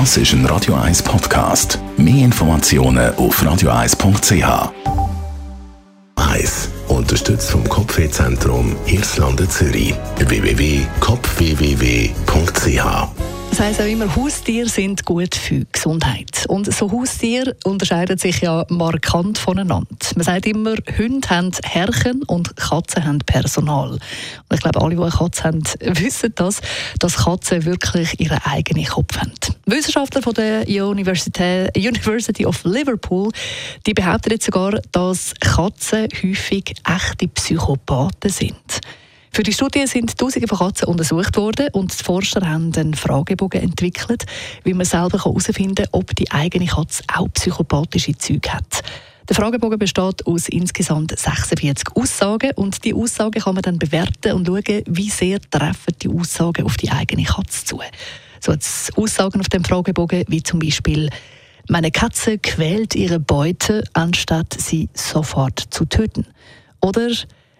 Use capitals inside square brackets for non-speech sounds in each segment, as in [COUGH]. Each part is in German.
Das ist ein Radio 1 Podcast. Mehr Informationen auf radio1.ch. 1. Unterstützt vom Kopfwehzentrum Irlande Zürich. www.kopfwww.ch das heisst auch immer, Haustiere sind gut für die Gesundheit. Und so Haustiere unterscheiden sich ja markant voneinander. Man sagt immer, Hunde haben Herrchen und Katzen haben Personal. Und ich glaube, alle, die eine Katze haben, [LAUGHS] wissen das, dass Katzen wirklich ihren eigenen Kopf haben. Wissenschaftler von der University, of Liverpool die behaupten jetzt sogar, dass Katzen häufig echte Psychopathen sind. Für die Studie sind Tausende von Katzen untersucht worden und die Forscher haben einen Fragebogen entwickelt, wie man selber herausfinden kann, ob die eigene Katze auch psychopathische Züge hat. Der Fragebogen besteht aus insgesamt 46 Aussagen und die Aussagen kann man dann bewerten und schauen, wie sehr treffen die Aussagen auf die eigene Katze zu. So als Aussagen auf dem Fragebogen wie zum Beispiel meine Katze quält ihre Beute, anstatt sie sofort zu töten. Oder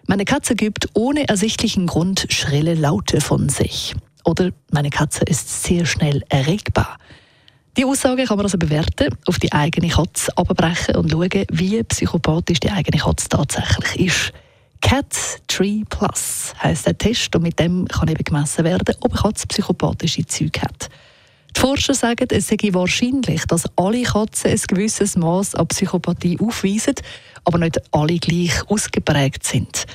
meine Katze gibt ohne ersichtlichen Grund schrille Laute von sich. Oder meine Katze ist sehr schnell erregbar. Die Aussage kann man also bewerten, auf die eigene Katze abbrechen und schauen, wie psychopathisch die eigene Katze tatsächlich ist. Cat Tree Plus heisst der Test und mit dem kann eben gemessen werden, ob eine Katze psychopathische Züge hat. Forscher sagen, es sei wahrscheinlich, dass alle Katzen ein gewisses Maß an Psychopathie aufweisen, aber nicht alle gleich ausgeprägt sind.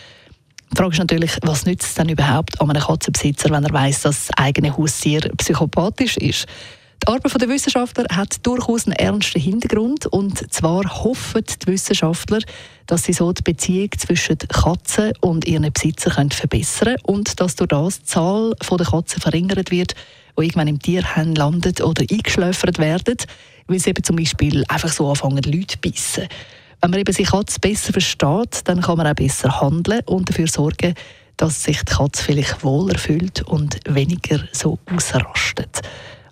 Die Frage ist natürlich, was nützt es denn überhaupt an einem Katzenbesitzer, wenn er weiß, dass das eigene Haustier psychopathisch ist? Die Arbeit der Wissenschaftler hat durchaus einen ernsten Hintergrund und zwar hoffen die Wissenschaftler, dass sie so die Beziehung zwischen Katzen und ihren Besitzern können und dass durch das die Zahl der Katzen verringert wird, die irgendwann im Tierheim landet oder eingeschläfert werden, weil sie eben zum Beispiel einfach so anfangen, Leute zu beißen. Wenn man eben sich Katze besser versteht, dann kann man auch besser handeln und dafür sorgen, dass sich die Katze vielleicht wohler fühlt und weniger so ausrastet.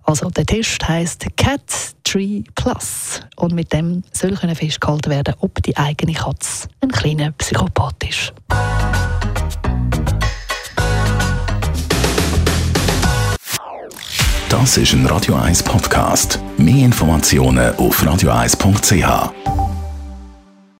Also der Test heißt Cat Tree Plus und mit dem soll können festgehalten werden, ob die eigene Katze ein kleiner Psychopath ist. Das ist ein Radio 1 Podcast. Mehr Informationen auf radio1.ch.